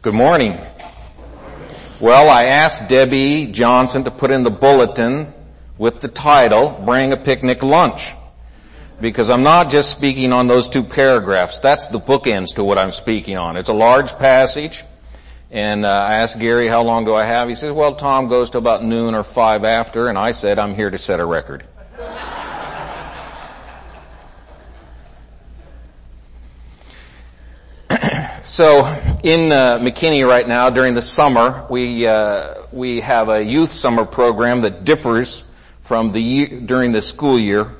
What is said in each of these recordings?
Good morning. Well, I asked Debbie Johnson to put in the bulletin with the title, Bring a Picnic Lunch. Because I'm not just speaking on those two paragraphs. That's the bookends to what I'm speaking on. It's a large passage. And uh, I asked Gary, how long do I have? He says, well, Tom goes to about noon or five after. And I said, I'm here to set a record. So in uh, McKinney right now during the summer, we uh, we have a youth summer program that differs from the year, during the school year,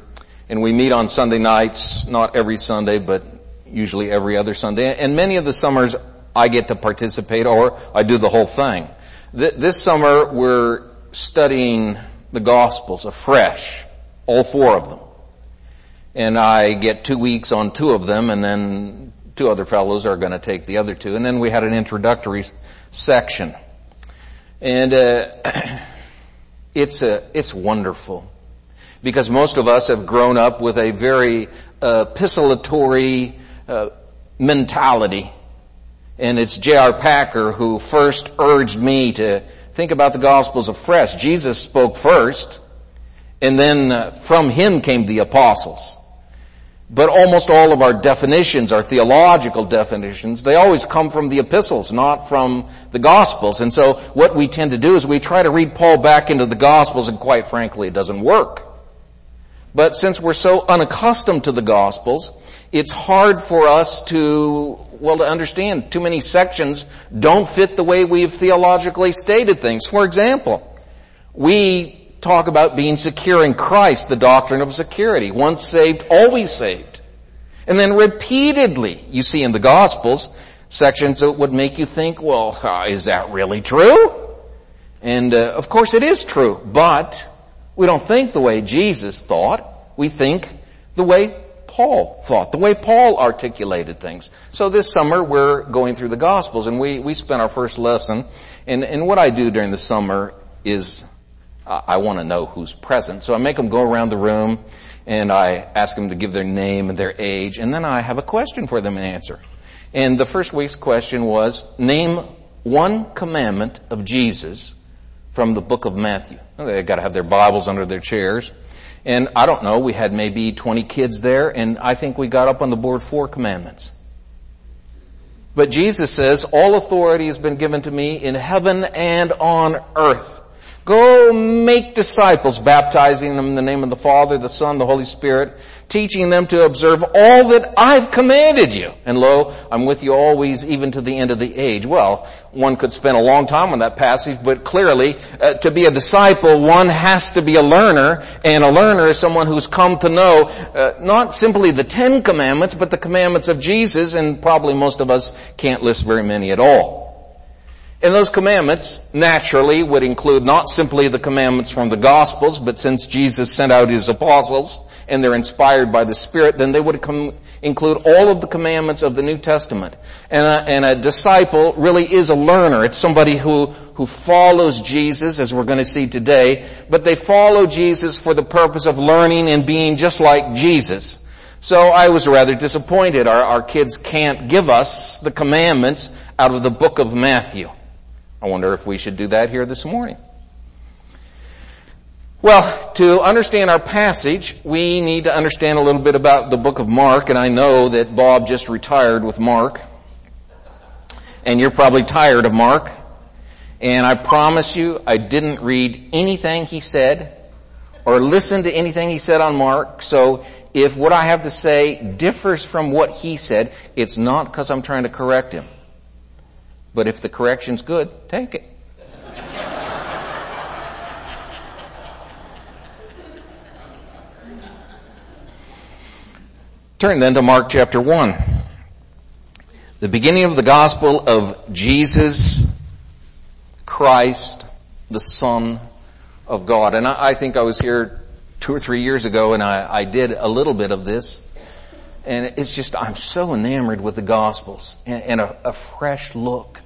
and we meet on Sunday nights, not every Sunday, but usually every other Sunday. And many of the summers I get to participate, or I do the whole thing. Th- this summer we're studying the Gospels afresh, all four of them, and I get two weeks on two of them, and then two other fellows are going to take the other two. And then we had an introductory section. And uh, it's a, it's wonderful because most of us have grown up with a very uh, uh, mentality. And it's J.I. Packer who first urged me to think about the Gospels afresh. Jesus spoke first, and then uh, from him came the apostles. But almost all of our definitions, our theological definitions, they always come from the epistles, not from the gospels. And so what we tend to do is we try to read Paul back into the gospels and quite frankly it doesn't work. But since we're so unaccustomed to the gospels, it's hard for us to, well, to understand too many sections don't fit the way we've theologically stated things. For example, we talk about being secure in Christ, the doctrine of security. Once saved, always saved. And then repeatedly, you see in the Gospels, sections that would make you think, well, uh, is that really true? And uh, of course it is true, but we don't think the way Jesus thought. We think the way Paul thought, the way Paul articulated things. So this summer we're going through the Gospels and we, we spent our first lesson and, and what I do during the summer is I want to know who's present. So I make them go around the room and I ask them to give their name and their age and then I have a question for them to answer. And the first week's question was, name one commandment of Jesus from the book of Matthew. They gotta have their Bibles under their chairs. And I don't know, we had maybe 20 kids there and I think we got up on the board four commandments. But Jesus says, all authority has been given to me in heaven and on earth. Go make disciples, baptizing them in the name of the Father, the Son, the Holy Spirit, teaching them to observe all that I've commanded you. And lo, I'm with you always, even to the end of the age. Well, one could spend a long time on that passage, but clearly, uh, to be a disciple, one has to be a learner, and a learner is someone who's come to know uh, not simply the Ten Commandments, but the commandments of Jesus, and probably most of us can't list very many at all. And those commandments naturally would include not simply the commandments from the Gospels, but since Jesus sent out His apostles and they're inspired by the Spirit, then they would include all of the commandments of the New Testament. And a, and a disciple really is a learner. It's somebody who, who follows Jesus, as we're going to see today, but they follow Jesus for the purpose of learning and being just like Jesus. So I was rather disappointed. Our, our kids can't give us the commandments out of the book of Matthew. I wonder if we should do that here this morning. Well, to understand our passage, we need to understand a little bit about the book of Mark, and I know that Bob just retired with Mark. And you're probably tired of Mark. And I promise you, I didn't read anything he said or listen to anything he said on Mark. So if what I have to say differs from what he said, it's not because I'm trying to correct him. But if the correction's good, take it. Turn then to Mark chapter 1. The beginning of the gospel of Jesus Christ, the Son of God. And I, I think I was here two or three years ago and I, I did a little bit of this. And it's just, I'm so enamored with the Gospels and, and a, a fresh look.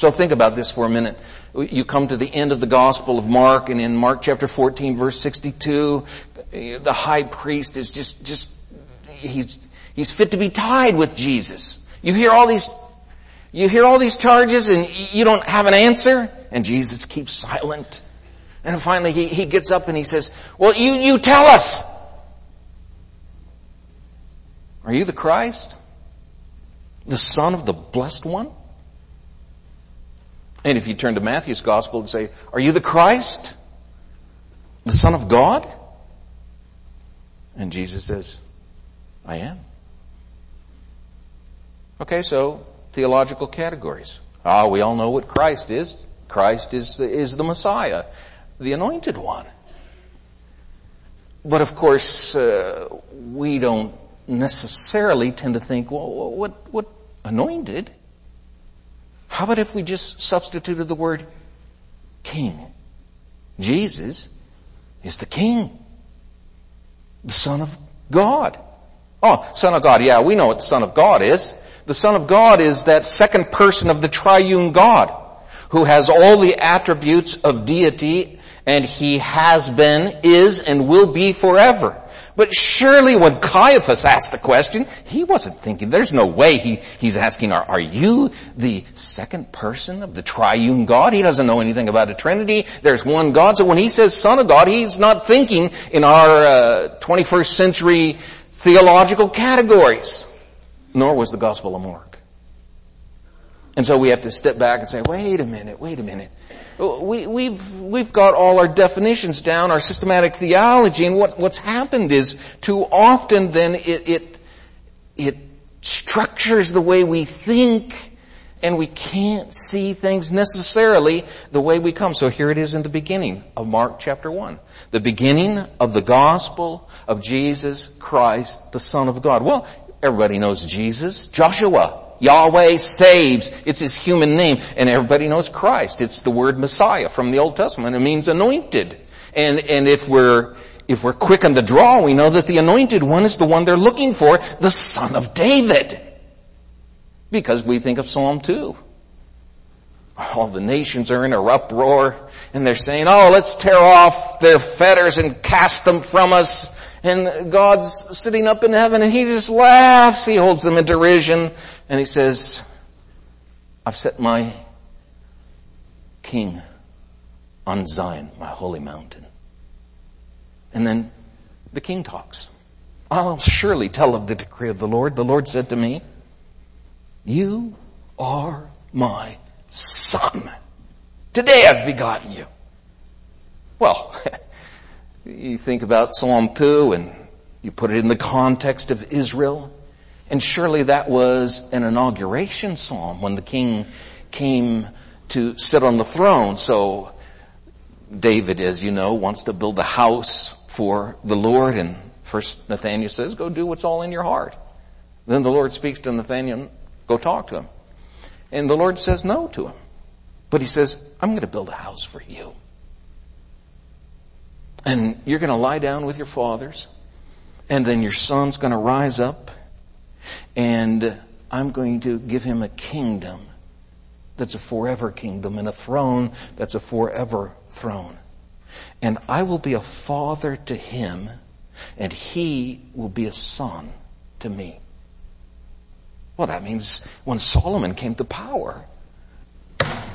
So think about this for a minute. You come to the end of the Gospel of Mark and in Mark chapter 14 verse 62, the high priest is just, just, he's, he's fit to be tied with Jesus. You hear all these You hear all these charges and you don't have an answer? And Jesus keeps silent. And finally he, he gets up and he says, well, you, you tell us. Are you the Christ? The Son of the Blessed One? And if you turn to Matthew's Gospel and say, are you the Christ? The Son of God? And Jesus says, I am. Okay, so theological categories. Ah, we all know what Christ is. Christ is, is the Messiah, the anointed one. But of course, uh, we don't necessarily tend to think, well, what, what anointed? How about if we just substituted the word king? Jesus is the king. The son of God. Oh, son of God. Yeah, we know what the son of God is. The son of God is that second person of the triune God who has all the attributes of deity and he has been, is, and will be forever. But surely when Caiaphas asked the question, he wasn't thinking, there's no way he, he's asking, are, are you the second person of the triune God? He doesn't know anything about a Trinity. There's one God. So when he says son of God, he's not thinking in our uh, 21st century theological categories. Nor was the Gospel of Mark. And so we have to step back and say, wait a minute, wait a minute we, we've, we've got all our definitions down, our systematic theology, and what, what's happened is too often then it, it, it structures the way we think, and we can't see things necessarily the way we come. So here it is in the beginning of Mark chapter 1. The beginning of the gospel of Jesus Christ, the Son of God. Well, everybody knows Jesus. Joshua. Yahweh saves. It's his human name. And everybody knows Christ. It's the word Messiah from the Old Testament. It means anointed. And, and if we're, if we're quick on the draw, we know that the anointed one is the one they're looking for, the son of David. Because we think of Psalm 2. All the nations are in a uproar and they're saying, oh, let's tear off their fetters and cast them from us. And God's sitting up in heaven and he just laughs. He holds them in derision and he says, I've set my king on Zion, my holy mountain. And then the king talks. I'll surely tell of the decree of the Lord. The Lord said to me, you are my son. Today I've begotten you. Well, you think about Psalm 2 and you put it in the context of Israel. And surely that was an inauguration psalm when the king came to sit on the throne. So David, as you know, wants to build a house for the Lord and first Nathaniel says, go do what's all in your heart. Then the Lord speaks to Nathaniel, go talk to him. And the Lord says no to him. But he says, I'm going to build a house for you. And you're going to lie down with your fathers. And then your son's going to rise up and I'm going to give him a kingdom that's a forever kingdom and a throne that's a forever throne. And I will be a father to him and he will be a son to me. Well, that means when Solomon came to power,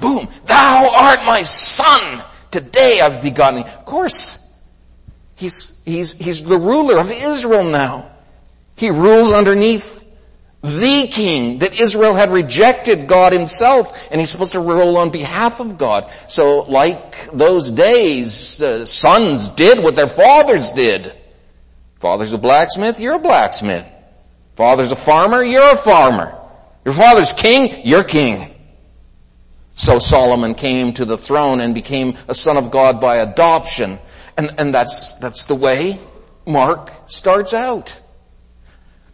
boom, thou art my son. Today I've begotten. Of course, he's, he's, he's the ruler of Israel now. He rules underneath the king, that Israel had rejected God himself, and he's supposed to rule on behalf of God. So like those days, uh, sons did what their fathers did. Father's a blacksmith, you're a blacksmith. Father's a farmer, you're a farmer. Your father's king, you're king. So Solomon came to the throne and became a son of God by adoption. And, and that's, that's the way Mark starts out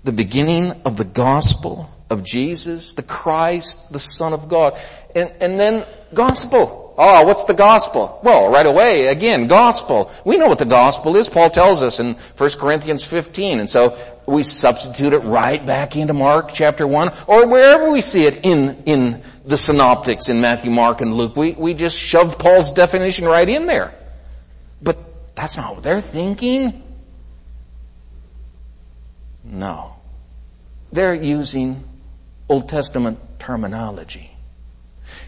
the beginning of the gospel of Jesus, the Christ, the Son of God. And, and then gospel. Oh, what's the gospel? Well, right away, again, gospel. We know what the gospel is. Paul tells us in 1 Corinthians 15. And so we substitute it right back into Mark chapter 1 or wherever we see it in, in the synoptics in Matthew, Mark, and Luke. We, we just shove Paul's definition right in there. But that's not what they're thinking. No. They're using Old Testament terminology.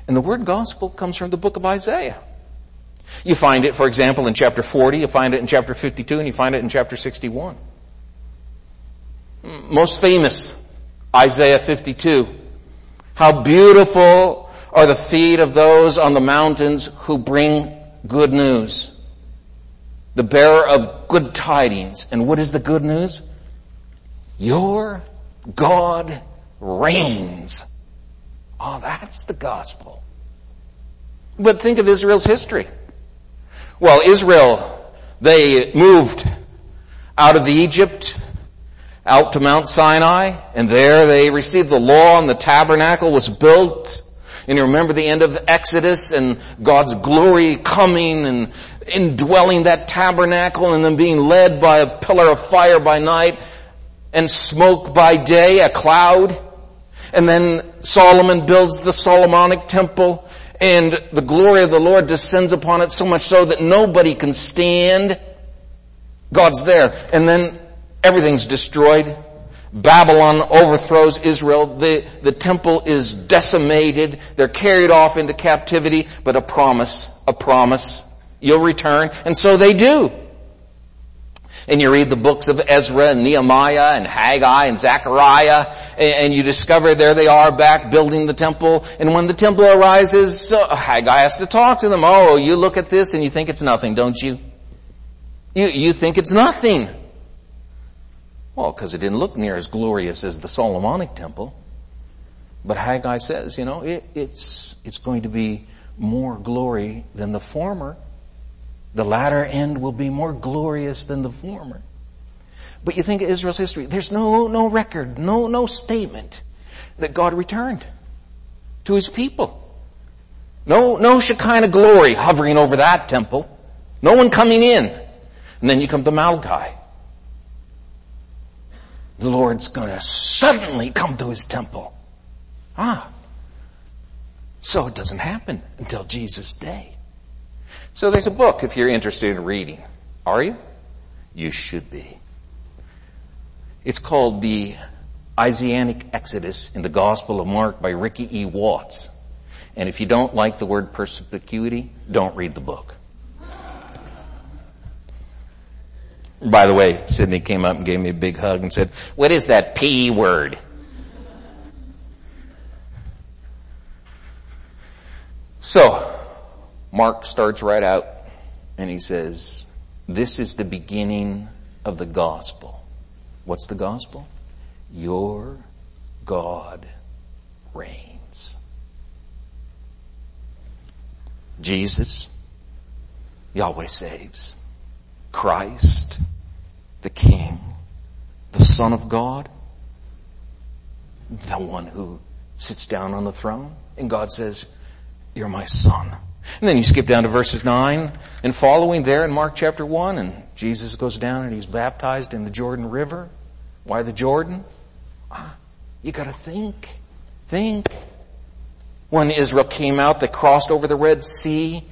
And the word gospel comes from the book of Isaiah. You find it, for example, in chapter 40, you find it in chapter 52, and you find it in chapter 61. Most famous, Isaiah 52. How beautiful are the feet of those on the mountains who bring good news. The bearer of good tidings. And what is the good news? Your God reigns. Oh, that's the gospel. But think of Israel's history. Well, Israel, they moved out of Egypt, out to Mount Sinai, and there they received the law and the tabernacle was built. And you remember the end of Exodus and God's glory coming and indwelling that tabernacle and then being led by a pillar of fire by night and smoke by day, a cloud. And then Solomon builds the Solomonic temple and the glory of the Lord descends upon it so much so that nobody can stand. God's there. And then everything's destroyed. Babylon overthrows Israel. The, the temple is decimated. They're carried off into captivity, but a promise, a promise. You'll return. And so they do. And you read the books of Ezra and Nehemiah and Haggai and Zechariah and you discover there they are back building the temple. And when the temple arises, Haggai has to talk to them. Oh, you look at this and you think it's nothing, don't you? You, you think it's nothing. Well, because it didn't look near as glorious as the Solomonic temple. But Haggai says, you know, it, it's, it's going to be more glory than the former. The latter end will be more glorious than the former. But you think of Israel's history, there's no, no record, no, no statement that God returned to his people. No, no Shekinah glory hovering over that temple. No one coming in. And then you come to Malachi. The Lord's gonna suddenly come to his temple. Ah. So it doesn't happen until Jesus' day. So there's a book if you're interested in reading. Are you? You should be. It's called the Isaianic Exodus in the Gospel of Mark by Ricky E. Watts. And if you don't like the word perspicuity, don't read the book. By the way, Sydney came up and gave me a big hug and said, what is that P word? So, Mark starts right out and he says, this is the beginning of the gospel. What's the gospel? Your God reigns. Jesus, Yahweh saves. Christ, the King, the Son of God, the one who sits down on the throne. And God says, you're my son. And then you skip down to verses 9 and following there in Mark chapter 1 and Jesus goes down and he's baptized in the Jordan River. Why the Jordan? Ah, you gotta think. Think. When Israel came out, they crossed over the Red Sea.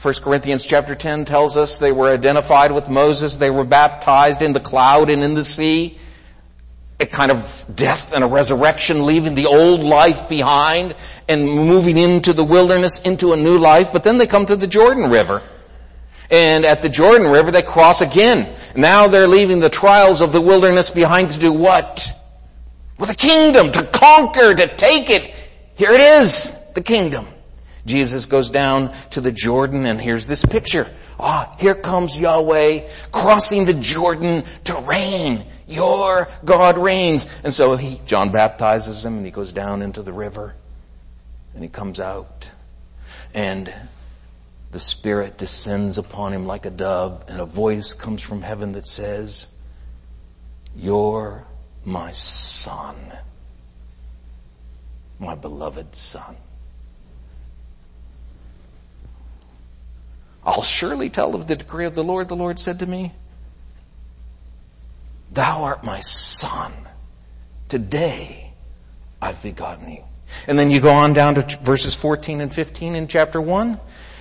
1 Corinthians chapter 10 tells us they were identified with Moses. They were baptized in the cloud and in the sea a kind of death and a resurrection, leaving the old life behind and moving into the wilderness, into a new life. But then they come to the Jordan River. And at the Jordan River, they cross again. Now they're leaving the trials of the wilderness behind to do what? With a kingdom, to conquer, to take it. Here it is, the kingdom. Jesus goes down to the Jordan and here's this picture. Ah, here comes Yahweh crossing the Jordan to reign. Your God reigns. And so he, John baptizes him and he goes down into the river and he comes out and the Spirit descends upon him like a dove and a voice comes from heaven that says, you're my son, my beloved son. I'll surely tell of the decree of the Lord, the Lord said to me. Thou art my son. Today I've begotten you. And then you go on down to verses 14 and 15 in chapter 1.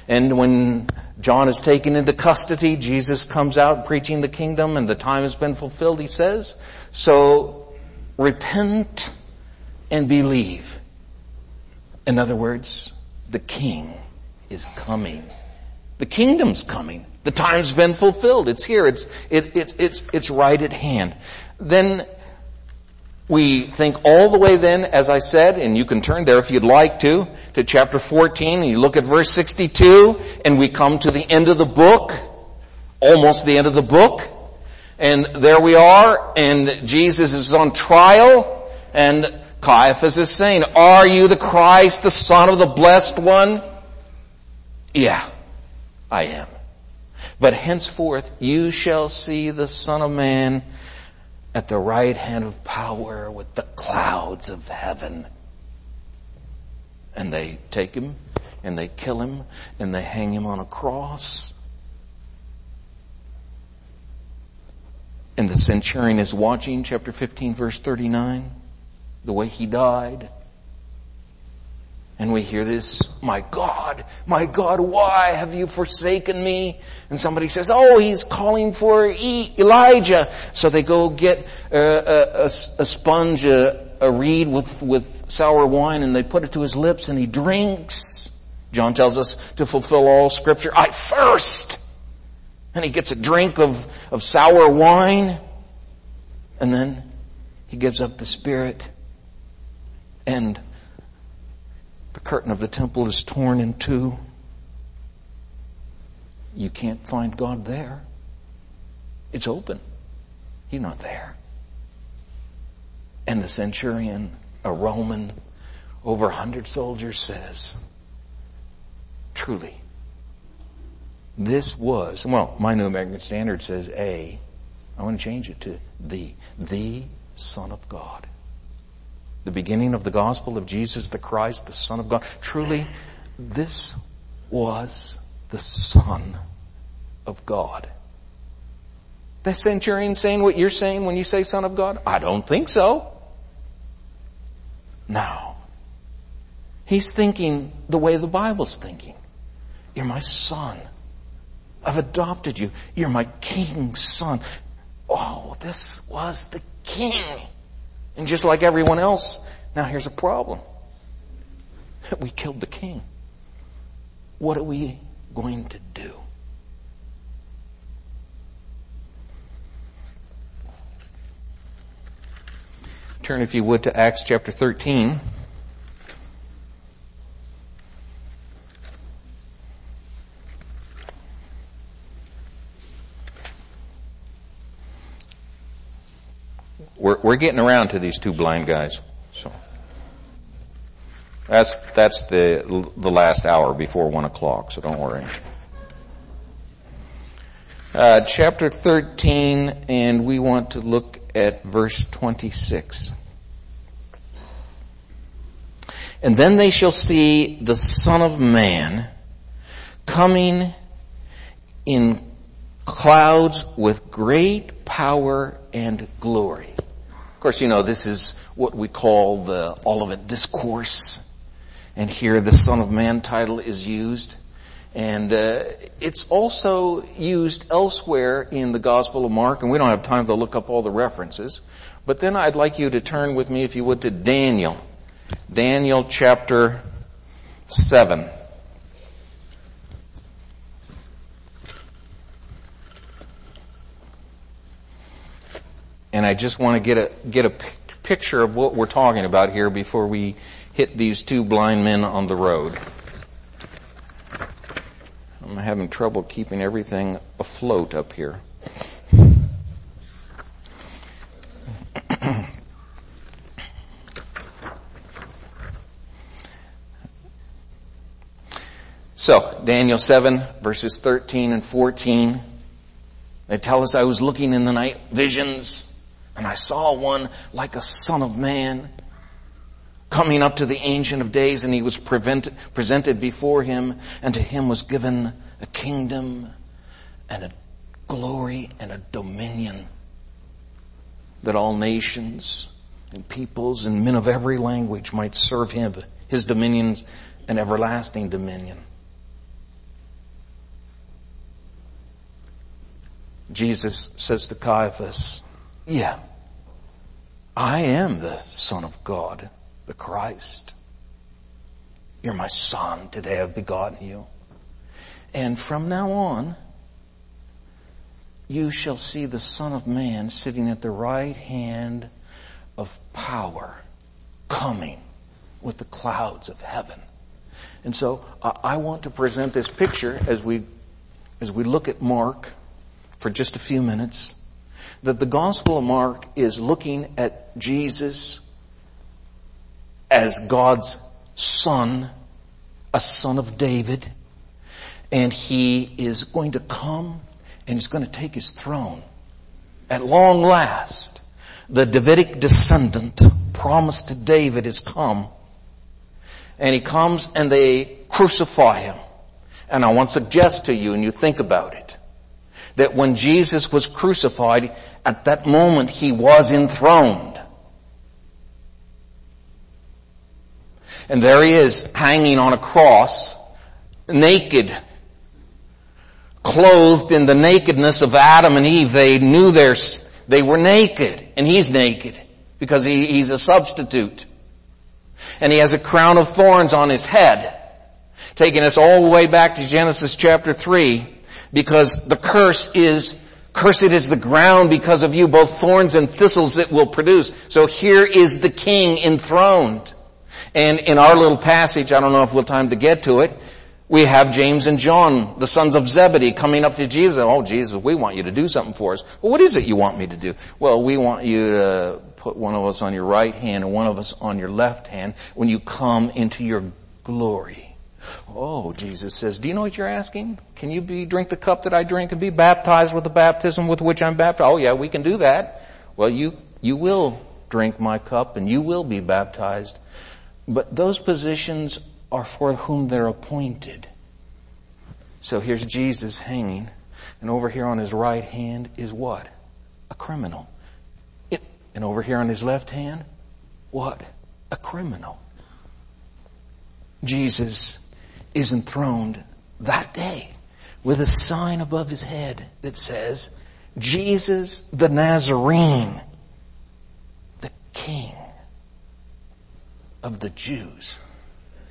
And when John is taken into custody, Jesus comes out preaching the kingdom and the time has been fulfilled, he says. So repent and believe. In other words, the king is coming. The kingdom's coming. The time's been fulfilled. It's here. It's, it, it, it's, it's right at hand. Then we think all the way then, as I said, and you can turn there if you'd like to, to chapter 14 and you look at verse 62 and we come to the end of the book, almost the end of the book. And there we are and Jesus is on trial and Caiaphas is saying, are you the Christ, the son of the blessed one? Yeah, I am. But henceforth you shall see the son of man at the right hand of power with the clouds of heaven. And they take him and they kill him and they hang him on a cross. And the centurion is watching chapter 15 verse 39, the way he died. And we hear this, my God, my God, why have you forsaken me? And somebody says, oh, he's calling for e- Elijah. So they go get a, a, a, a sponge, a, a reed with, with sour wine and they put it to his lips and he drinks. John tells us to fulfill all scripture. I thirst. And he gets a drink of, of sour wine. And then he gives up the spirit and the curtain of the temple is torn in two. You can't find God there. It's open. He's not there. And the centurion, a Roman, over a hundred soldiers says, truly, this was, well, my New American Standard says a. I want to change it to the, the Son of God the beginning of the gospel of Jesus the Christ, the Son of God. Truly, this was the Son of God. The centurion saying what you're saying when you say Son of God? I don't think so. Now, he's thinking the way the Bible's thinking. You're my son. I've adopted you. You're my king's son. Oh, this was the king. And just like everyone else, now here's a problem. We killed the king. What are we going to do? Turn, if you would, to Acts chapter 13. We're, we're getting around to these two blind guys. So that's that's the the last hour before one o'clock. So don't worry. Uh, chapter thirteen, and we want to look at verse twenty-six. And then they shall see the Son of Man coming in clouds with great power and glory Of course, you know, this is what we call the Olivet Discourse. And here the Son of Man title is used. And uh, it's also used elsewhere in the Gospel of Mark, and we don't have time to look up all the references. But then I'd like you to turn with me, if you would, to Daniel. Daniel chapter 7. And I just want to get a get a picture of what we're talking about here before we hit these two blind men on the road. I'm having trouble keeping everything afloat up here. so, Daniel 7 verses 13 and 14. They tell us I was looking in the night visions and I saw one like a son of man coming up to the ancient of days and he was presented before him and to him was given a kingdom and a glory and a dominion that all nations and peoples and men of every language might serve him, his dominions and everlasting dominion. Jesus says to Caiaphas, yeah. I am the Son of God. the Christ. You're my son. Today I've begotten you. And from now on, you shall see the Son of Man sitting at the right hand of power, coming with the clouds of heaven. And so I want to present this picture as we, as we look at Mark for just a few minutes, that the Gospel of Mark is looking at Jesus as God's son, a son of David, and he is going to come and he's going to take his throne. At long last, the Davidic descendant promised to David has come. And he comes and they crucify him. And I want to suggest to you, and you think about it, that when Jesus was crucified, at that moment he was enthroned. And there he is hanging on a cross, naked, clothed in the nakedness of Adam and Eve. They knew their, they were naked and he's naked because he, he's a substitute. And he has a crown of thorns on his head, taking us all the way back to Genesis chapter 3 because the curse is Cursed is the ground because of you, both thorns and thistles it will produce. So here is the king enthroned. And in our little passage, I don't know if we'll time to get to it, we have James and John, the sons of Zebedee, coming up to Jesus. Oh, Jesus, we want you to do something for us. Well, what is it you want me to do? Well, we want you to put one of us on your right hand and one of us on your left hand when you come into your glory. Oh, Jesus says, do you know what you're asking? Can you be, drink the cup that I drink and be baptized with the baptism with which I'm baptized? Oh yeah, we can do that. Well, you, you will drink my cup and you will be baptized but those positions are for whom they're appointed. So here's Jesus hanging, and over here on his right hand is what? A criminal. And over here on his left hand, what? A criminal. Jesus is enthroned that day with a sign above his head that says, Jesus the Nazarene, the King of the Jews,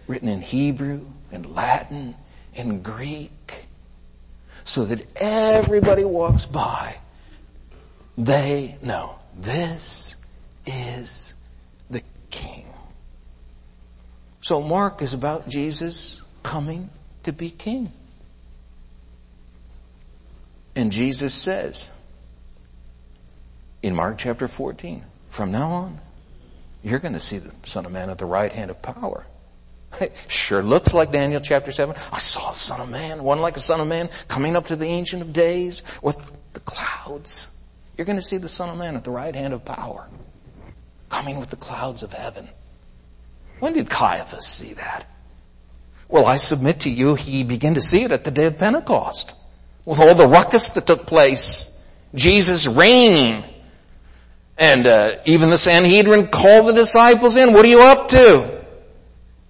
written in Hebrew and Latin and Greek, so that everybody walks by, they know this is the King. So Mark is about Jesus coming to be King. And Jesus says in Mark chapter 14, from now on, you're going to see the Son of Man at the right hand of power. It sure looks like Daniel chapter 7. I saw the Son of Man, one like a Son of Man, coming up to the Ancient of Days with the clouds. You're going to see the Son of Man at the right hand of power, coming with the clouds of heaven. When did Caiaphas see that? Well, I submit to you, he began to see it at the day of Pentecost. With all the ruckus that took place, Jesus reigning and uh, even the Sanhedrin called the disciples in. What are you up to?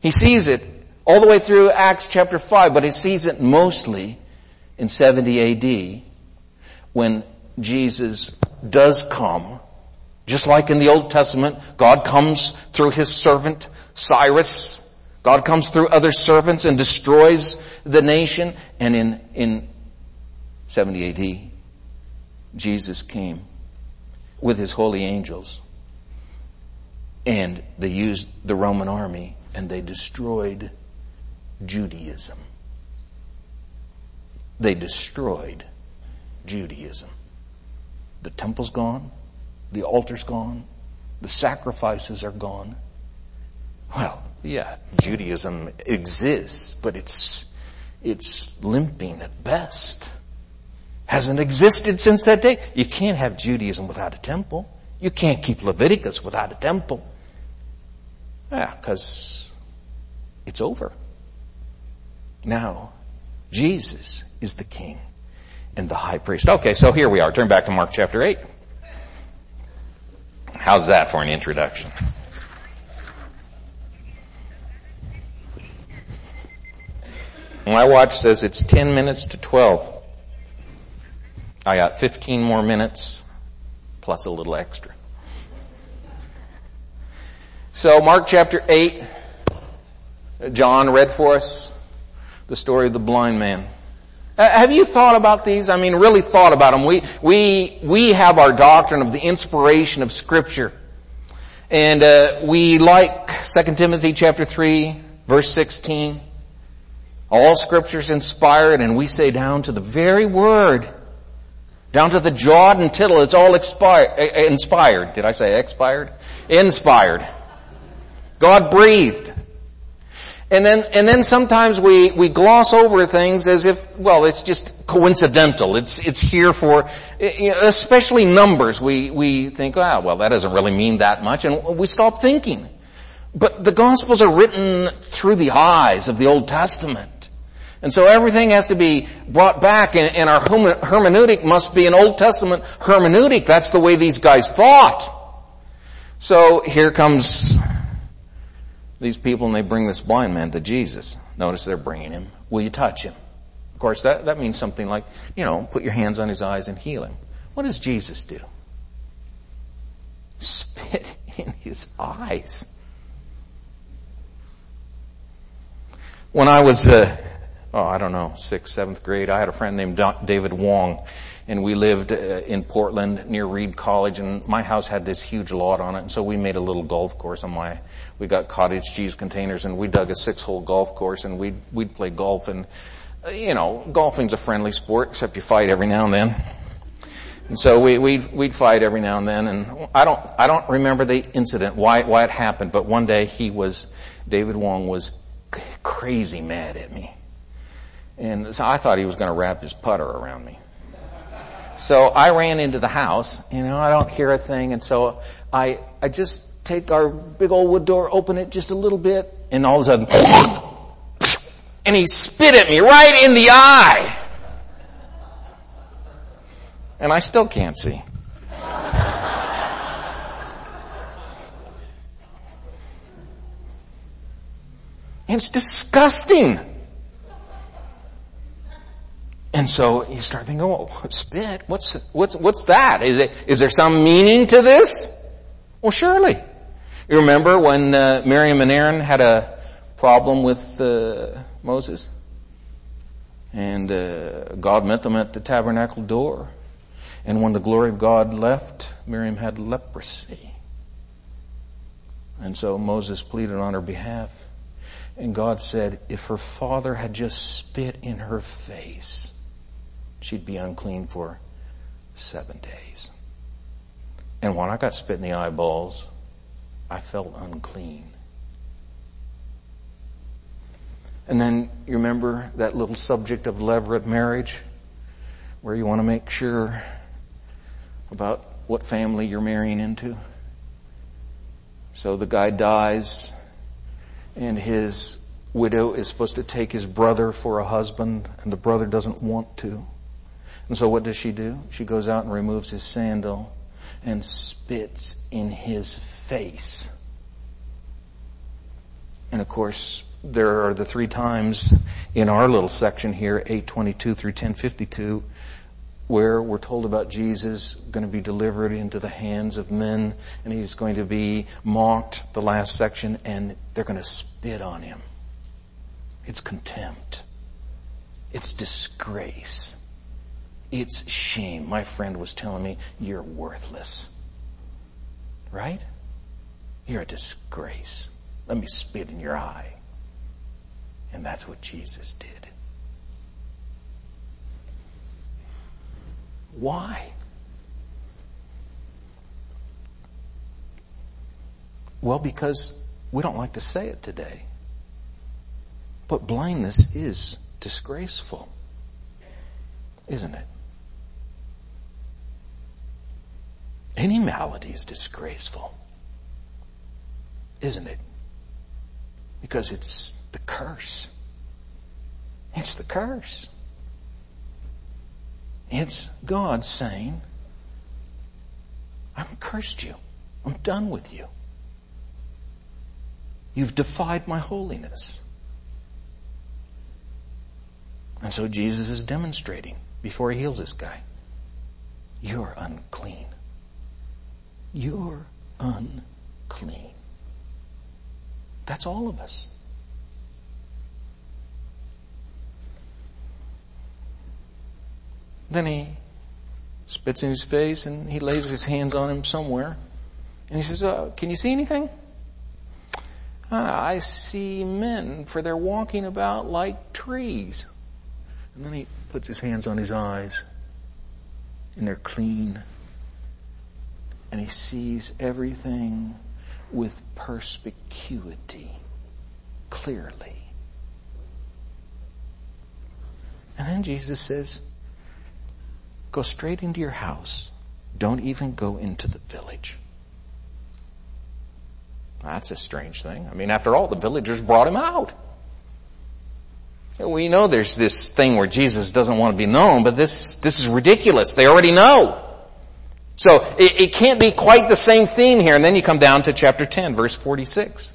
He sees it all the way through Acts chapter 5, but he sees it mostly in 70 AD when Jesus does come. Just like in the Old Testament, God comes through his servant Cyrus. God comes through other servants and destroys the nation. And in, in 70 AD, Jesus came with his holy angels. And they used the Roman army and they destroyed Judaism. They destroyed Judaism. The temple's gone. The altar's gone. The sacrifices are gone. Well, yeah, Judaism exists, but it's, it's limping at best hasn't existed since that day. You can't have Judaism without a temple. You can't keep Leviticus without a temple. Yeah, because it's over. Now, Jesus is the king and the high priest. Okay, so here we are. Turn back to Mark chapter 8. How's that for an introduction? My watch says it's 10 minutes to 12. I got 15 more minutes plus a little extra. So Mark chapter 8, John read for us the story of the blind man. Uh, have you thought about these? I mean, really thought about them. We, we, we have our doctrine of the inspiration of scripture. And, uh, we like 2 Timothy chapter 3 verse 16. All scriptures inspired and we say down to the very word, down to the jot and tittle, it's all expired, eh, eh, inspired. Did I say expired? Inspired. God breathed. And then, and then sometimes we, we gloss over things as if, well, it's just coincidental. It's, it's here for, eh, especially numbers. We, we think, ah, well, that doesn't really mean that much, and we stop thinking. But the Gospels are written through the eyes of the Old Testament. And so everything has to be brought back and, and our hermeneutic must be an Old Testament hermeneutic. That's the way these guys thought. So here comes these people and they bring this blind man to Jesus. Notice they're bringing him. Will you touch him? Of course, that, that means something like, you know, put your hands on his eyes and heal him. What does Jesus do? Spit in his eyes. When I was, uh, oh, I don't know, sixth, seventh grade, I had a friend named David Wong, and we lived uh, in Portland near Reed College, and my house had this huge lot on it, and so we made a little golf course on my, we got cottage cheese containers, and we dug a six-hole golf course, and we'd, we'd play golf, and, uh, you know, golfing's a friendly sport, except you fight every now and then. And so we, we'd, we'd fight every now and then, and I don't, I don't remember the incident, why, why it happened, but one day he was, David Wong was crazy mad at me. And so I thought he was going to wrap his putter around me. So I ran into the house, you know, I don't hear a thing, and so I, I just take our big old wood door, open it just a little bit, and all of a sudden, and he spit at me right in the eye. And I still can't see. And It's disgusting. And so you start thinking, oh, spit, what's, what's, what's that? Is, it, is there some meaning to this? Well, surely. You remember when uh, Miriam and Aaron had a problem with uh, Moses? And uh, God met them at the tabernacle door. And when the glory of God left, Miriam had leprosy. And so Moses pleaded on her behalf. And God said, if her father had just spit in her face, she'd be unclean for seven days. And when I got spit in the eyeballs, I felt unclean. And then you remember that little subject of levirate marriage where you want to make sure about what family you're marrying into. So the guy dies and his widow is supposed to take his brother for a husband and the brother doesn't want to. And so what does she do? She goes out and removes his sandal and spits in his face. And of course, there are the three times in our little section here, 822 through 1052, where we're told about Jesus going to be delivered into the hands of men and he's going to be mocked, the last section, and they're going to spit on him. It's contempt. It's disgrace. It's shame. My friend was telling me, you're worthless. Right? You're a disgrace. Let me spit in your eye. And that's what Jesus did. Why? Well, because we don't like to say it today. But blindness is disgraceful, isn't it? Any malady is disgraceful, isn't it? Because it's the curse. It's the curse. It's God saying, I've cursed you. I'm done with you. You've defied my holiness. And so Jesus is demonstrating before he heals this guy. You're unclean. You're unclean. That's all of us. Then he spits in his face and he lays his hands on him somewhere. And he says, oh, can you see anything? Ah, I see men, for they're walking about like trees. And then he puts his hands on his eyes and they're clean. And he sees everything with perspicuity, clearly. And then Jesus says, go straight into your house. Don't even go into the village. That's a strange thing. I mean, after all, the villagers brought him out. We know there's this thing where Jesus doesn't want to be known, but this, this is ridiculous. They already know. So it, it can't be quite the same theme here. And then you come down to chapter 10, verse 46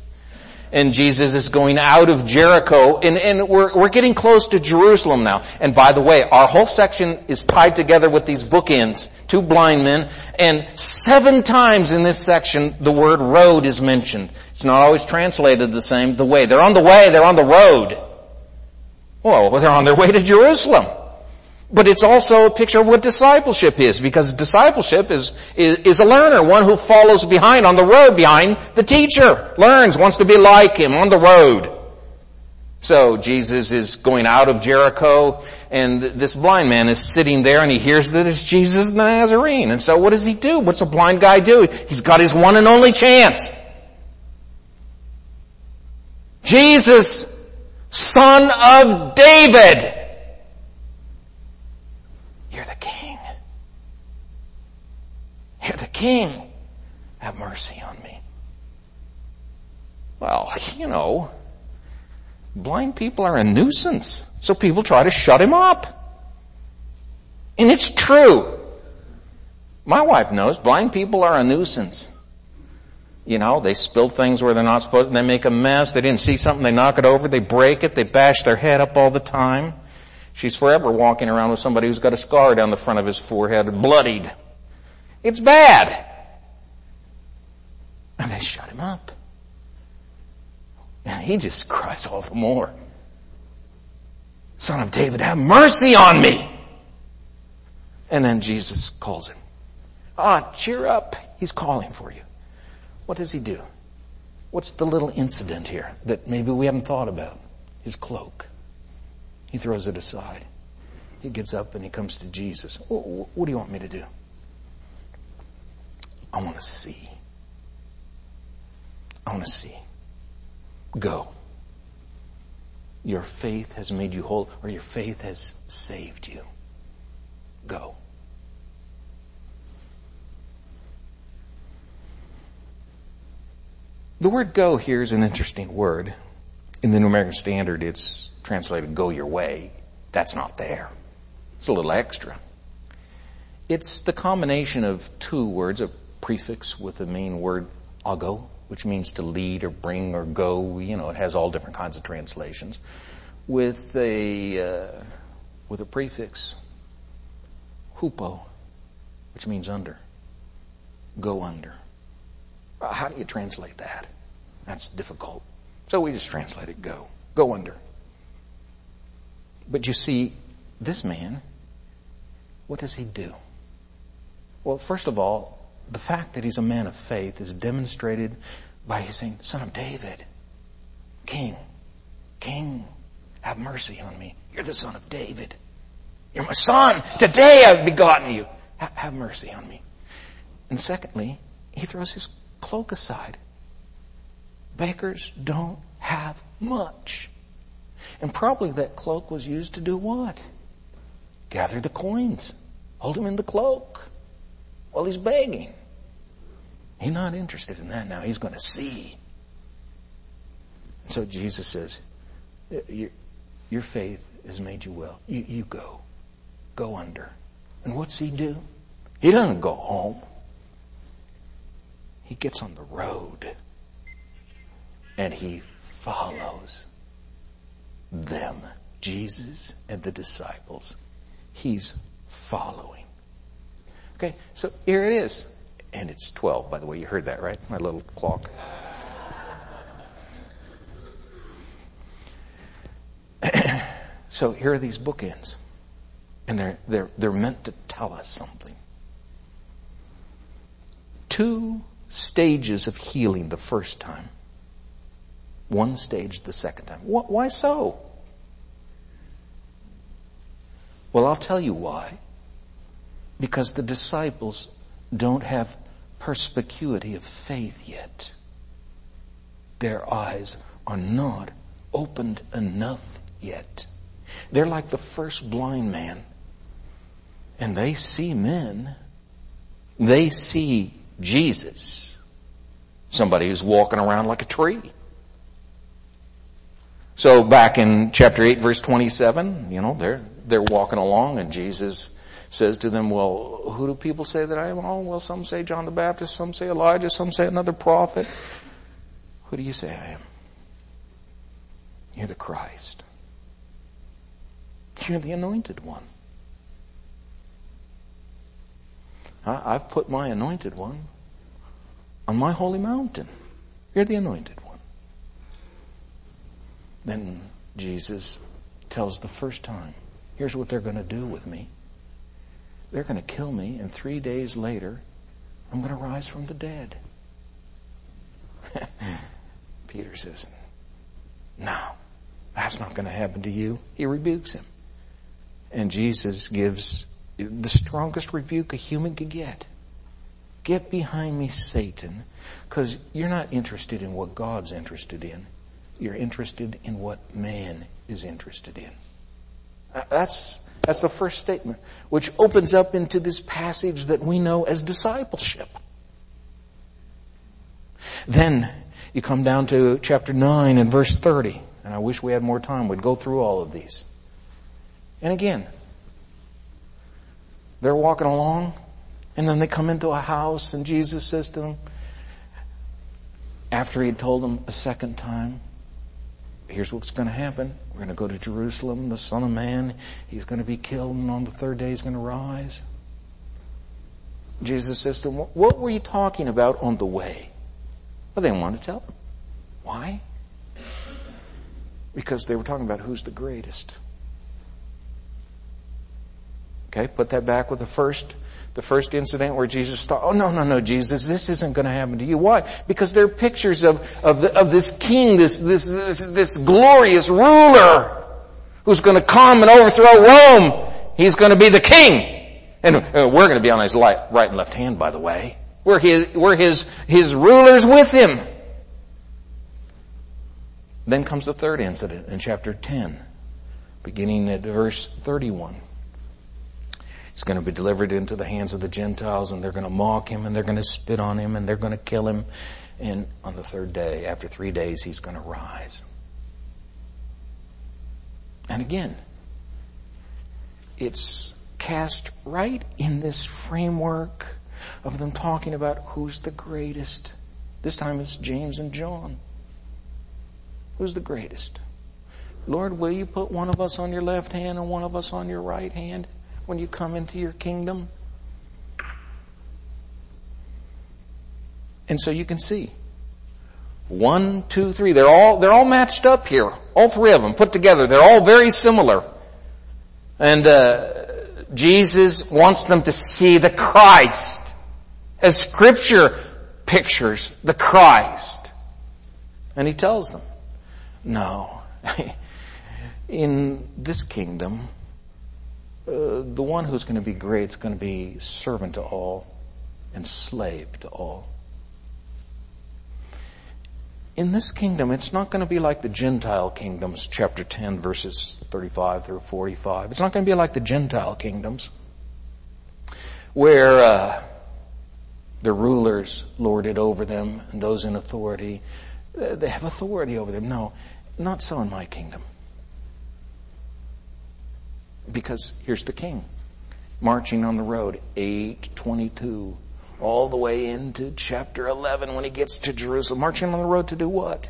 and Jesus is going out of Jericho and, and we're, we're getting close to Jerusalem now. And by the way, our whole section is tied together with these bookends, two blind men, and seven times in this section the word road is mentioned. It's not always translated the same, the way. They're on the way, they're on the road. Well, they're on their way to Jerusalem. But it's also a picture of what discipleship is, because discipleship is, is, is, a learner, one who follows behind on the road behind the teacher, learns, wants to be like him on the road. So Jesus is going out of Jericho and this blind man is sitting there and he hears that it's Jesus the Nazarene. And so what does he do? What's a blind guy do? He's got his one and only chance. Jesus, son of David. You're the king. You're the king. Have mercy on me. Well, you know, blind people are a nuisance. So people try to shut him up. And it's true. My wife knows blind people are a nuisance. You know, they spill things where they're not supposed to, they make a mess, they didn't see something, they knock it over, they break it, they bash their head up all the time. She's forever walking around with somebody who's got a scar down the front of his forehead, bloodied. It's bad. And they shut him up. And he just cries all the more. Son of David, have mercy on me. And then Jesus calls him. Ah, cheer up. He's calling for you. What does he do? What's the little incident here that maybe we haven't thought about? His cloak. He throws it aside. He gets up and he comes to Jesus. What do you want me to do? I want to see. I want to see. Go. Your faith has made you whole, or your faith has saved you. Go. The word go here is an interesting word. In the New American Standard, it's translated go your way. That's not there. It's a little extra. It's the combination of two words, a prefix with the main word ago, which means to lead or bring or go. You know, it has all different kinds of translations. With a, uh, with a prefix, hupo, which means under. Go under. How do you translate that? That's difficult. So we just translate it go. Go under. But you see, this man, what does he do? Well, first of all, the fact that he's a man of faith is demonstrated by his saying, son of David, king, king, have mercy on me. You're the son of David. You're my son. Today I've begotten you. have mercy on me. And secondly, he throws his cloak aside Beggars don't have much. And probably that cloak was used to do what? Gather the coins. Hold them in the cloak while he's begging. He's not interested in that now. He's going to see. So Jesus says, your, your faith has made you well. You, you go. Go under. And what's he do? He doesn't go home. He gets on the road and he follows them. Jesus and the disciples. He's following. Okay, so here it is. And it's 12, by the way. You heard that, right? My little clock. so here are these bookends. And they're, they're, they're meant to tell us something. Two stages of healing the first time, one stage the second time. What, why so? Well, I'll tell you why. Because the disciples don't have perspicuity of faith yet. Their eyes are not opened enough yet. They're like the first blind man. And they see men. They see Jesus. Somebody who's walking around like a tree. So back in chapter 8 verse 27, you know, they're, they're walking along and Jesus says to them, well, who do people say that I am? Oh, well, some say John the Baptist, some say Elijah, some say another prophet. Who do you say I am? You're the Christ. You're the anointed one. I've put my anointed one on my holy mountain. You're the anointed one. Then Jesus tells the first time, here's what they're going to do with me. They're going to kill me, and three days later, I'm going to rise from the dead. Peter says, No, that's not going to happen to you. He rebukes him. And Jesus gives the strongest rebuke a human could get. Get behind me, Satan, because you're not interested in what God's interested in. You're interested in what man is interested in. Uh, that's, that's the first statement, which opens up into this passage that we know as discipleship. Then you come down to chapter 9 and verse 30, and I wish we had more time. We'd go through all of these. And again, they're walking along, and then they come into a house, and Jesus says to them, after he had told them a second time, here's what's going to happen. We're going to go to Jerusalem, the Son of Man. He's going to be killed, and on the third day he's going to rise. Jesus says to them, what were you talking about on the way? Well, they didn't want to tell him. Why? Because they were talking about who's the greatest. Okay, put that back with the first the first incident where Jesus thought, oh no, no, no, Jesus, this isn't going to happen to you. Why? Because they're pictures of, of, the, of this king, this, this, this, this glorious ruler who's going to come and overthrow Rome. He's going to be the king. And uh, we're going to be on his right and left hand, by the way. We're his, we're his, his rulers with him. Then comes the third incident in chapter 10, beginning at verse 31. He's going to be delivered into the hands of the Gentiles and they're going to mock him and they're going to spit on him and they're going to kill him. And on the third day, after three days, he's going to rise. And again, it's cast right in this framework of them talking about who's the greatest. This time it's James and John. Who's the greatest? Lord, will you put one of us on your left hand and one of us on your right hand? When you come into your kingdom? And so you can see. One, two, three. They're all, they're all matched up here. All three of them put together. They're all very similar. And, uh, Jesus wants them to see the Christ. As scripture pictures the Christ. And he tells them, no, in this kingdom, uh, the one who's going to be great is going to be servant to all and slave to all. In this kingdom, it's not going to be like the Gentile kingdoms, chapter 10 verses 35 through 45. It's not going to be like the Gentile kingdoms where uh, the rulers lord it over them and those in authority, uh, they have authority over them. No, not so in my kingdom. Because here's the king marching on the road, 822, all the way into chapter 11 when he gets to Jerusalem. Marching on the road to do what?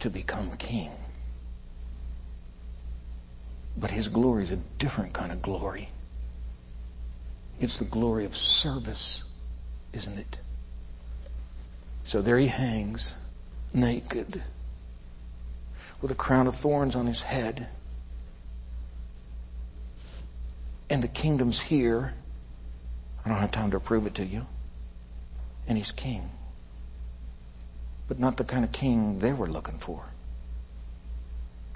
To become king. But his glory is a different kind of glory. It's the glory of service, isn't it? So there he hangs, naked with a crown of thorns on his head. And the kingdom's here. I don't have time to prove it to you. And he's king. But not the kind of king they were looking for.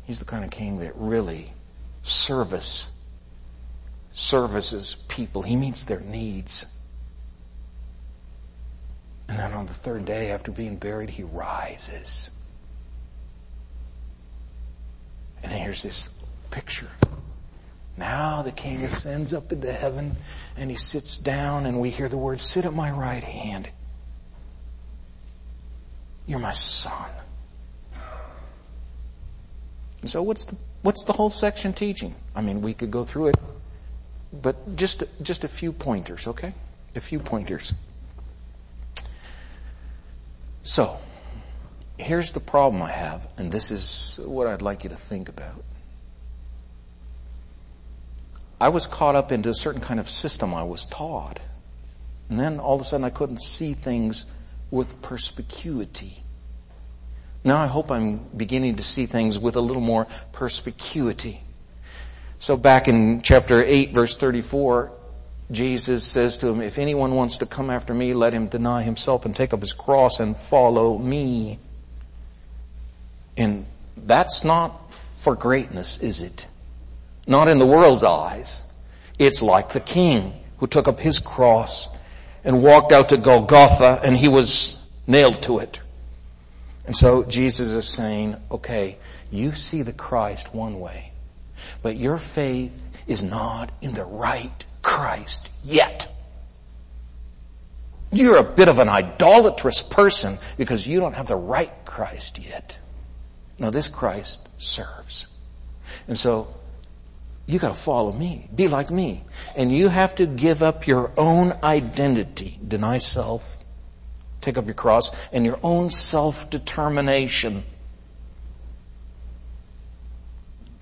He's the kind of king that really service services people. He meets their needs. And then on the third day after being buried, he rises. And here's this picture. Now the king ascends up into heaven and he sits down and we hear the word, sit at my right hand. You're my son. So what's the, what's the whole section teaching? I mean, we could go through it, but just, just a few pointers, okay? A few pointers. So, here's the problem I have, and this is what I'd like you to think about. I was caught up into a certain kind of system I was taught. And then all of a sudden I couldn't see things with perspicuity. Now I hope I'm beginning to see things with a little more perspicuity. So back in chapter 8 verse 34, Jesus says to him, if anyone wants to come after me, let him deny himself and take up his cross and follow me. And that's not for greatness, is it? Not in the world's eyes. It's like the king who took up his cross and walked out to Golgotha and he was nailed to it. And so Jesus is saying, okay, you see the Christ one way, but your faith is not in the right Christ yet. You're a bit of an idolatrous person because you don't have the right Christ yet. Now this Christ serves. And so you gotta follow me. Be like me. And you have to give up your own identity. Deny self. Take up your cross and your own self-determination.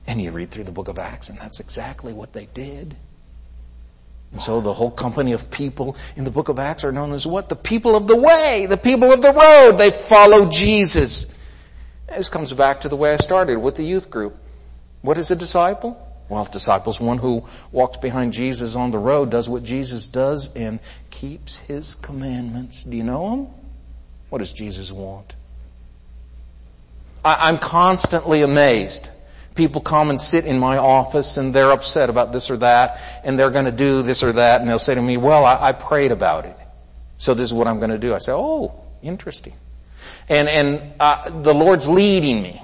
And you read through the book of Acts and that's exactly what they did. And so the whole company of people in the book of Acts are known as what? The people of the way, the people of the road. They follow Jesus. This comes back to the way I started with the youth group. What is a disciple? Well, a disciple is one who walks behind Jesus on the road, does what Jesus does, and keeps his commandments. Do you know them? What does Jesus want? I, I'm constantly amazed people come and sit in my office and they're upset about this or that and they're going to do this or that and they'll say to me, well, I, I prayed about it. So this is what I'm going to do. I say, oh, interesting. And, and, uh, the Lord's leading me.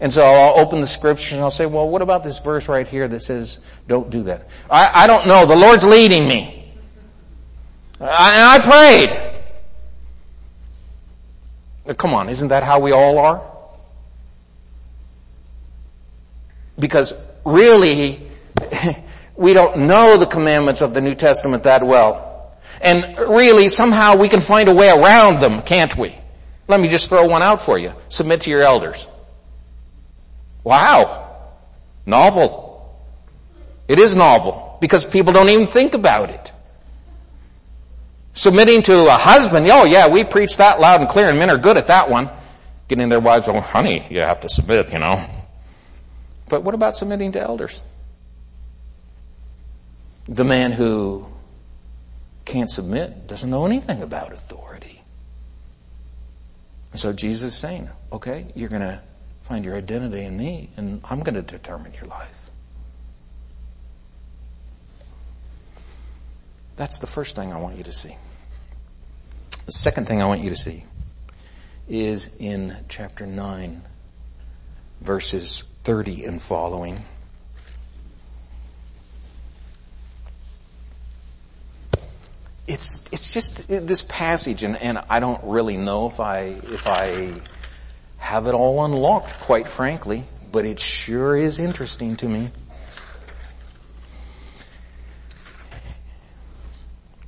And so I'll open the scripture and I'll say, well, what about this verse right here that says, don't do that? I, I don't know. The Lord's leading me. I, I prayed. Come on, isn't that how we all are? Because really, we don't know the commandments of the New Testament that well. And really, somehow we can find a way around them, can't we? Let me just throw one out for you. Submit to your elders. Wow. Novel. It is novel because people don't even think about it. Submitting to a husband, oh yeah, we preach that loud and clear and men are good at that one. Getting their wives, oh honey, you have to submit, you know. But what about submitting to elders? The man who can't submit doesn't know anything about authority. So Jesus is saying, okay, you're going to find your identity in me and I'm going to determine your life. That's the first thing I want you to see. The second thing I want you to see is in chapter 9, verses 30 and following. It's, it's just this passage and, and I don't really know if I, if I have it all unlocked, quite frankly, but it sure is interesting to me.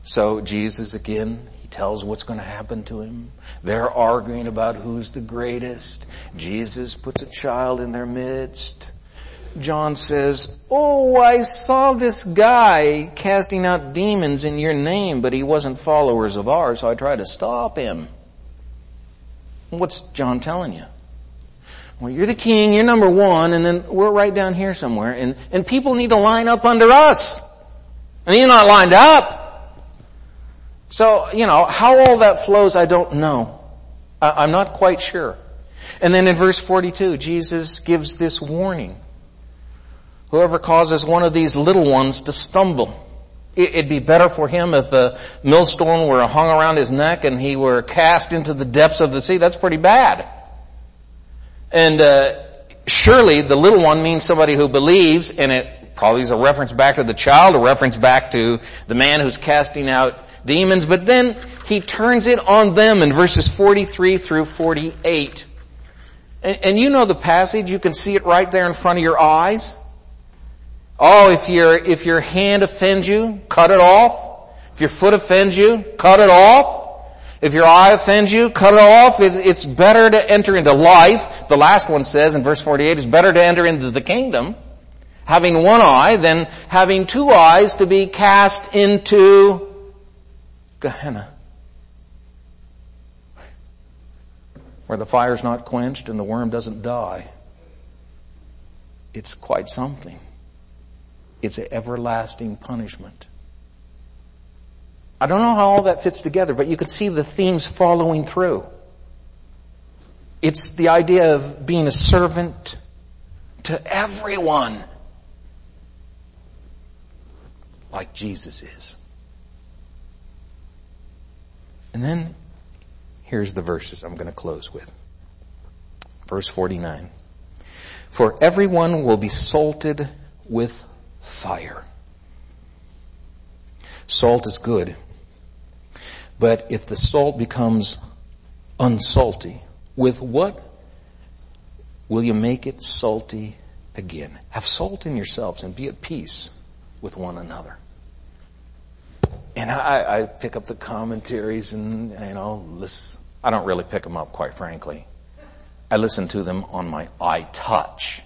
So Jesus again, he tells what's going to happen to him. They're arguing about who's the greatest. Jesus puts a child in their midst. John says, Oh, I saw this guy casting out demons in your name, but he wasn't followers of ours, so I tried to stop him. What's John telling you? Well, you're the king, you're number one, and then we're right down here somewhere, and, and people need to line up under us. And you're not lined up. So, you know, how all that flows, I don't know. I, I'm not quite sure. And then in verse 42, Jesus gives this warning. Whoever causes one of these little ones to stumble, It'd be better for him if the millstone were hung around his neck and he were cast into the depths of the sea. That's pretty bad. And uh, surely the little one means somebody who believes, and it probably is a reference back to the child, a reference back to the man who's casting out demons. But then he turns it on them in verses 43 through 48. And, and you know the passage. You can see it right there in front of your eyes. Oh, if your, if your hand offends you, cut it off. If your foot offends you, cut it off. If your eye offends you, cut it off. it's better to enter into life. The last one says in verse 48, it's better to enter into the kingdom having one eye than having two eyes to be cast into Gehenna. Where the fire's not quenched and the worm doesn't die. It's quite something. It's an everlasting punishment. I don't know how all that fits together, but you can see the themes following through. It's the idea of being a servant to everyone. Like Jesus is. And then here's the verses I'm going to close with. Verse 49. For everyone will be salted with fire. Salt is good. But if the salt becomes unsalty, with what will you make it salty again? Have salt in yourselves and be at peace with one another. And I, I pick up the commentaries and, you know, listen. I don't really pick them up, quite frankly. I listen to them on my iTouch.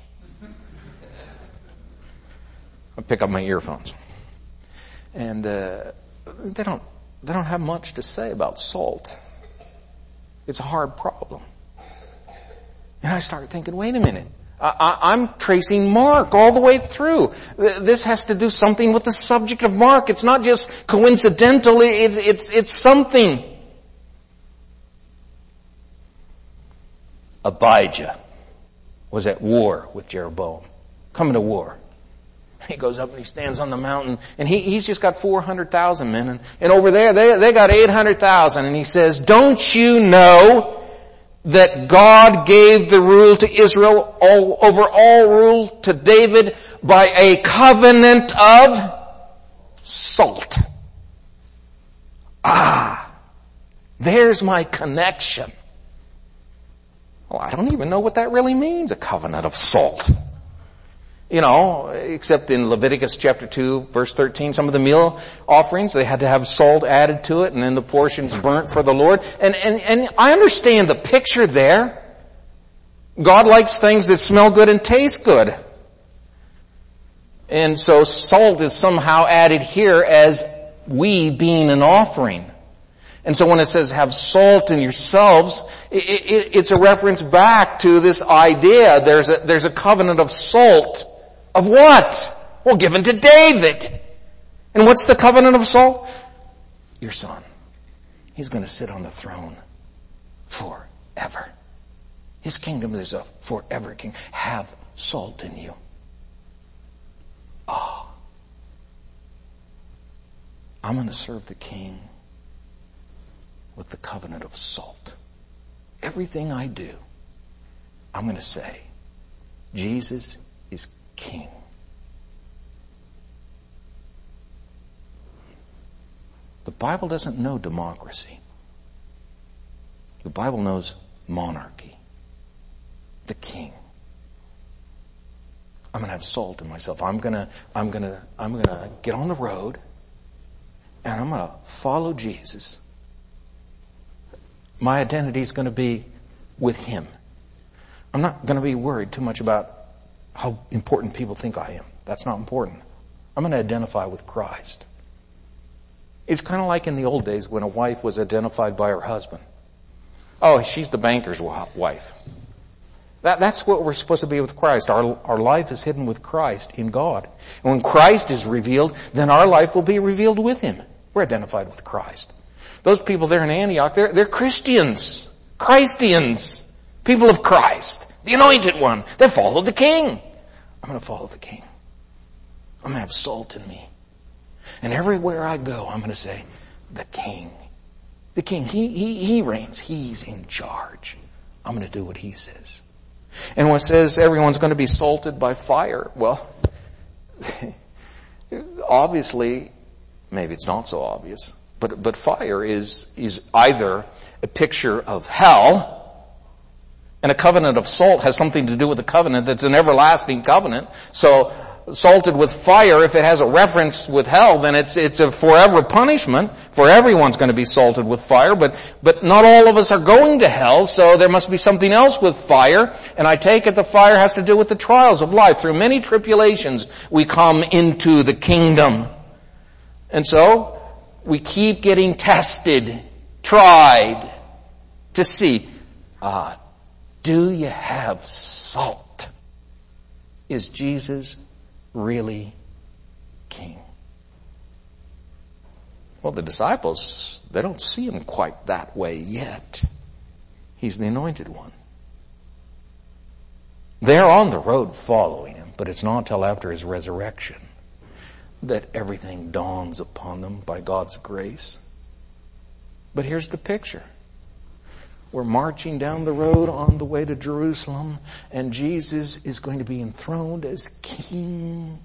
I pick up my earphones. And uh, they don't they don't have much to say about salt. It's a hard problem. And I start thinking, wait a minute. I, am tracing Mark all the way through. This has to do something with the subject of Mark. It's not just coincidental. It's, it's, it's something. Abijah was at war with Jeroboam. Coming to war. He goes up and he stands on the mountain and he, he's just got 400,000 men and, and over there they, they got 800,000 and he says, don't you know that God gave the rule to Israel all, over all rule to David by a covenant of salt? Ah, there's my connection. Well, I don't even know what that really means, a covenant of salt you know, except in Leviticus chapter 2 verse 13, some of the meal offerings, they had to have salt added to it and then the portions burnt for the Lord. And, and, and I understand the picture there. God likes things that smell good and taste good. And so salt is somehow added here as we being an offering. And so when it says have salt in yourselves, it, it, it's a reference back to this idea. There's a, there's a covenant of salt of what? Well, given to David. And what's the covenant of salt? Your son. He's going to sit on the throne forever. His kingdom is a forever king. Have salt in you. Ah. Oh. I'm going to serve the king with the covenant of salt. Everything I do, I'm going to say, Jesus king. The Bible doesn't know democracy. The Bible knows monarchy. The king. I'm gonna have salt in myself. I'm gonna, I'm gonna, I'm gonna get on the road and I'm gonna follow Jesus. My identity is gonna be with Him. I'm not gonna be worried too much about how important people think I am. That's not important. I'm going to identify with Christ. It's kind of like in the old days when a wife was identified by her husband. Oh, she's the banker's wife. That, that's what we're supposed to be with Christ. Our, our life is hidden with Christ in God. And when Christ is revealed, then our life will be revealed with Him. We're identified with Christ. Those people there in Antioch, they're, they're Christians. Christians. People of Christ. The anointed one. They follow the King. I'm gonna follow the King. I'm gonna have salt in me. And everywhere I go, I'm gonna say, the King. The King, He, He, He reigns. He's in charge. I'm gonna do what He says. And when it says everyone's going to be salted by fire, well, obviously, maybe it's not so obvious, but, but fire is, is either a picture of hell, and a covenant of salt has something to do with a covenant that's an everlasting covenant. So salted with fire, if it has a reference with hell, then it's, it's a forever punishment, for everyone's going to be salted with fire, but, but not all of us are going to hell, so there must be something else with fire, and I take it the fire has to do with the trials of life. Through many tribulations, we come into the kingdom. And so, we keep getting tested, tried, to see, ah, do you have salt? Is Jesus really king? Well, the disciples, they don't see him quite that way yet. He's the anointed one. They're on the road following him, but it's not until after his resurrection that everything dawns upon them by God's grace. But here's the picture. We're marching down the road on the way to Jerusalem, and Jesus is going to be enthroned as king,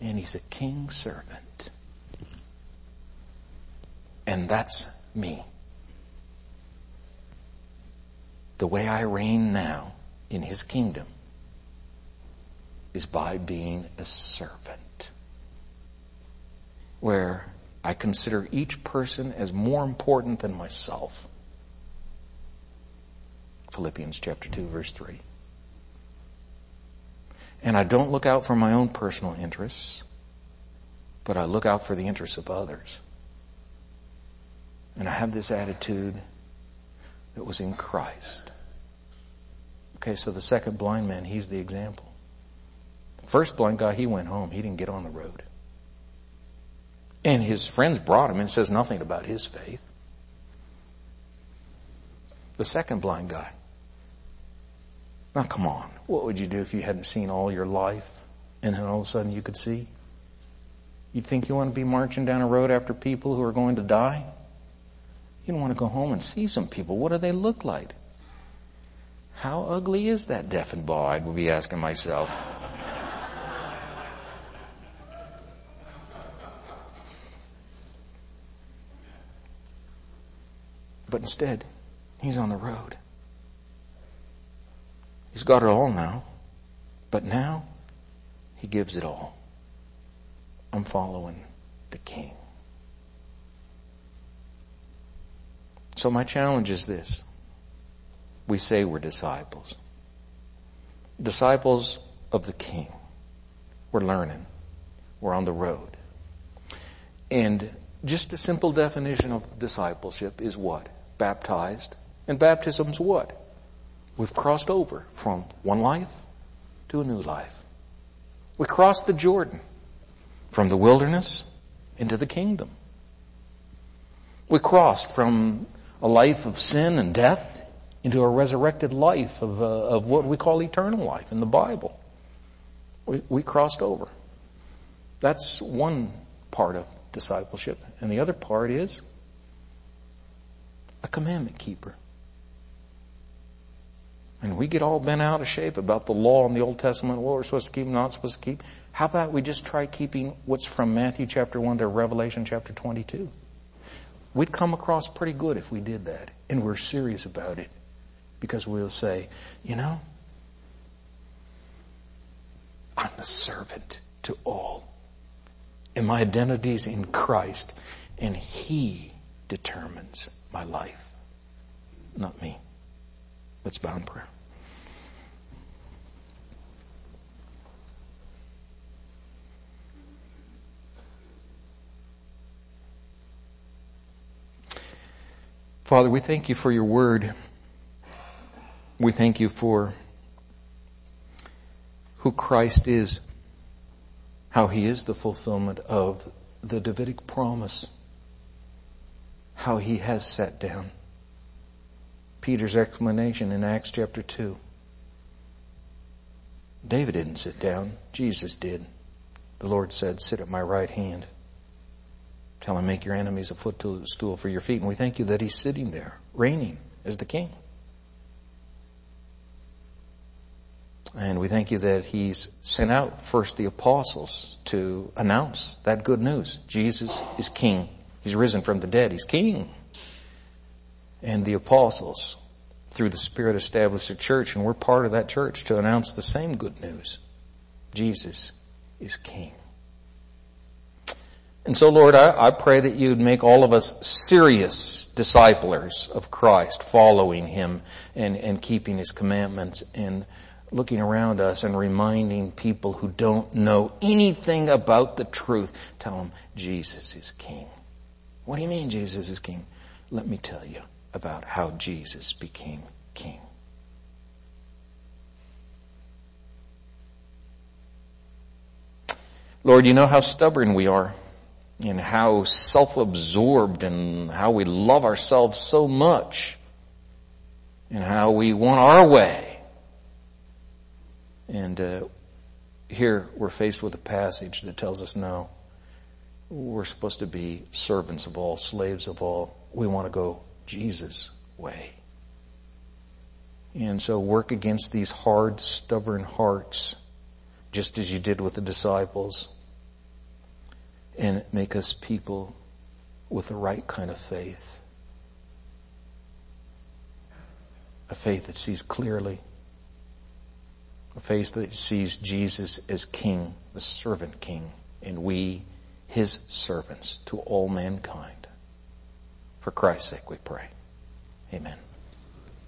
and he's a king servant. And that's me. The way I reign now in his kingdom is by being a servant. Where I consider each person as more important than myself. Philippians chapter 2 verse 3. And I don't look out for my own personal interests, but I look out for the interests of others. And I have this attitude that was in Christ. Okay, so the second blind man, he's the example. First blind guy, he went home. He didn't get on the road. And his friends brought him and says nothing about his faith. The second blind guy, now come on. What would you do if you hadn't seen all your life and then all of a sudden you could see? You'd think you want to be marching down a road after people who are going to die? You don't want to go home and see some people. What do they look like? How ugly is that deaf and bald? I would be asking myself. But instead, he's on the road. He's got it all now. But now, he gives it all. I'm following the king. So my challenge is this. We say we're disciples. Disciples of the king. We're learning. We're on the road. And just a simple definition of discipleship is what? Baptized. And baptism's what? We've crossed over from one life to a new life. We crossed the Jordan from the wilderness into the kingdom. We crossed from a life of sin and death into a resurrected life of, uh, of what we call eternal life in the Bible. We, we crossed over. That's one part of discipleship. And the other part is a commandment keeper. And we get all bent out of shape about the law in the Old Testament, what we're supposed to keep not supposed to keep. How about we just try keeping what's from Matthew chapter 1 to Revelation chapter 22? We'd come across pretty good if we did that. And we're serious about it. Because we'll say, you know, I'm the servant to all. And my identity is in Christ. And He determines my life, not me. Let's bow in prayer. Father, we thank you for your word. We thank you for who Christ is, how he is the fulfillment of the Davidic promise, how he has sat down. Peter's explanation in Acts chapter 2. David didn't sit down, Jesus did. The Lord said, sit at my right hand. Tell him, make your enemies a footstool for your feet. And we thank you that he's sitting there, reigning as the king. And we thank you that he's sent out first the apostles to announce that good news. Jesus is king. He's risen from the dead. He's king. And the apostles, through the Spirit, established a church, and we're part of that church to announce the same good news. Jesus is king. And so Lord, I, I, pray that you'd make all of us serious disciplers of Christ, following Him and, and keeping His commandments and looking around us and reminding people who don't know anything about the truth, tell them Jesus is King. What do you mean Jesus is King? Let me tell you about how Jesus became King. Lord, you know how stubborn we are and how self-absorbed and how we love ourselves so much and how we want our way. And uh, here we're faced with a passage that tells us no, we're supposed to be servants of all, slaves of all. We want to go Jesus' way. And so work against these hard, stubborn hearts, just as you did with the disciples, and make us people with the right kind of faith. A faith that sees clearly a faith that sees Jesus as King, the servant King, and we, His servants to all mankind. For Christ's sake we pray. Amen.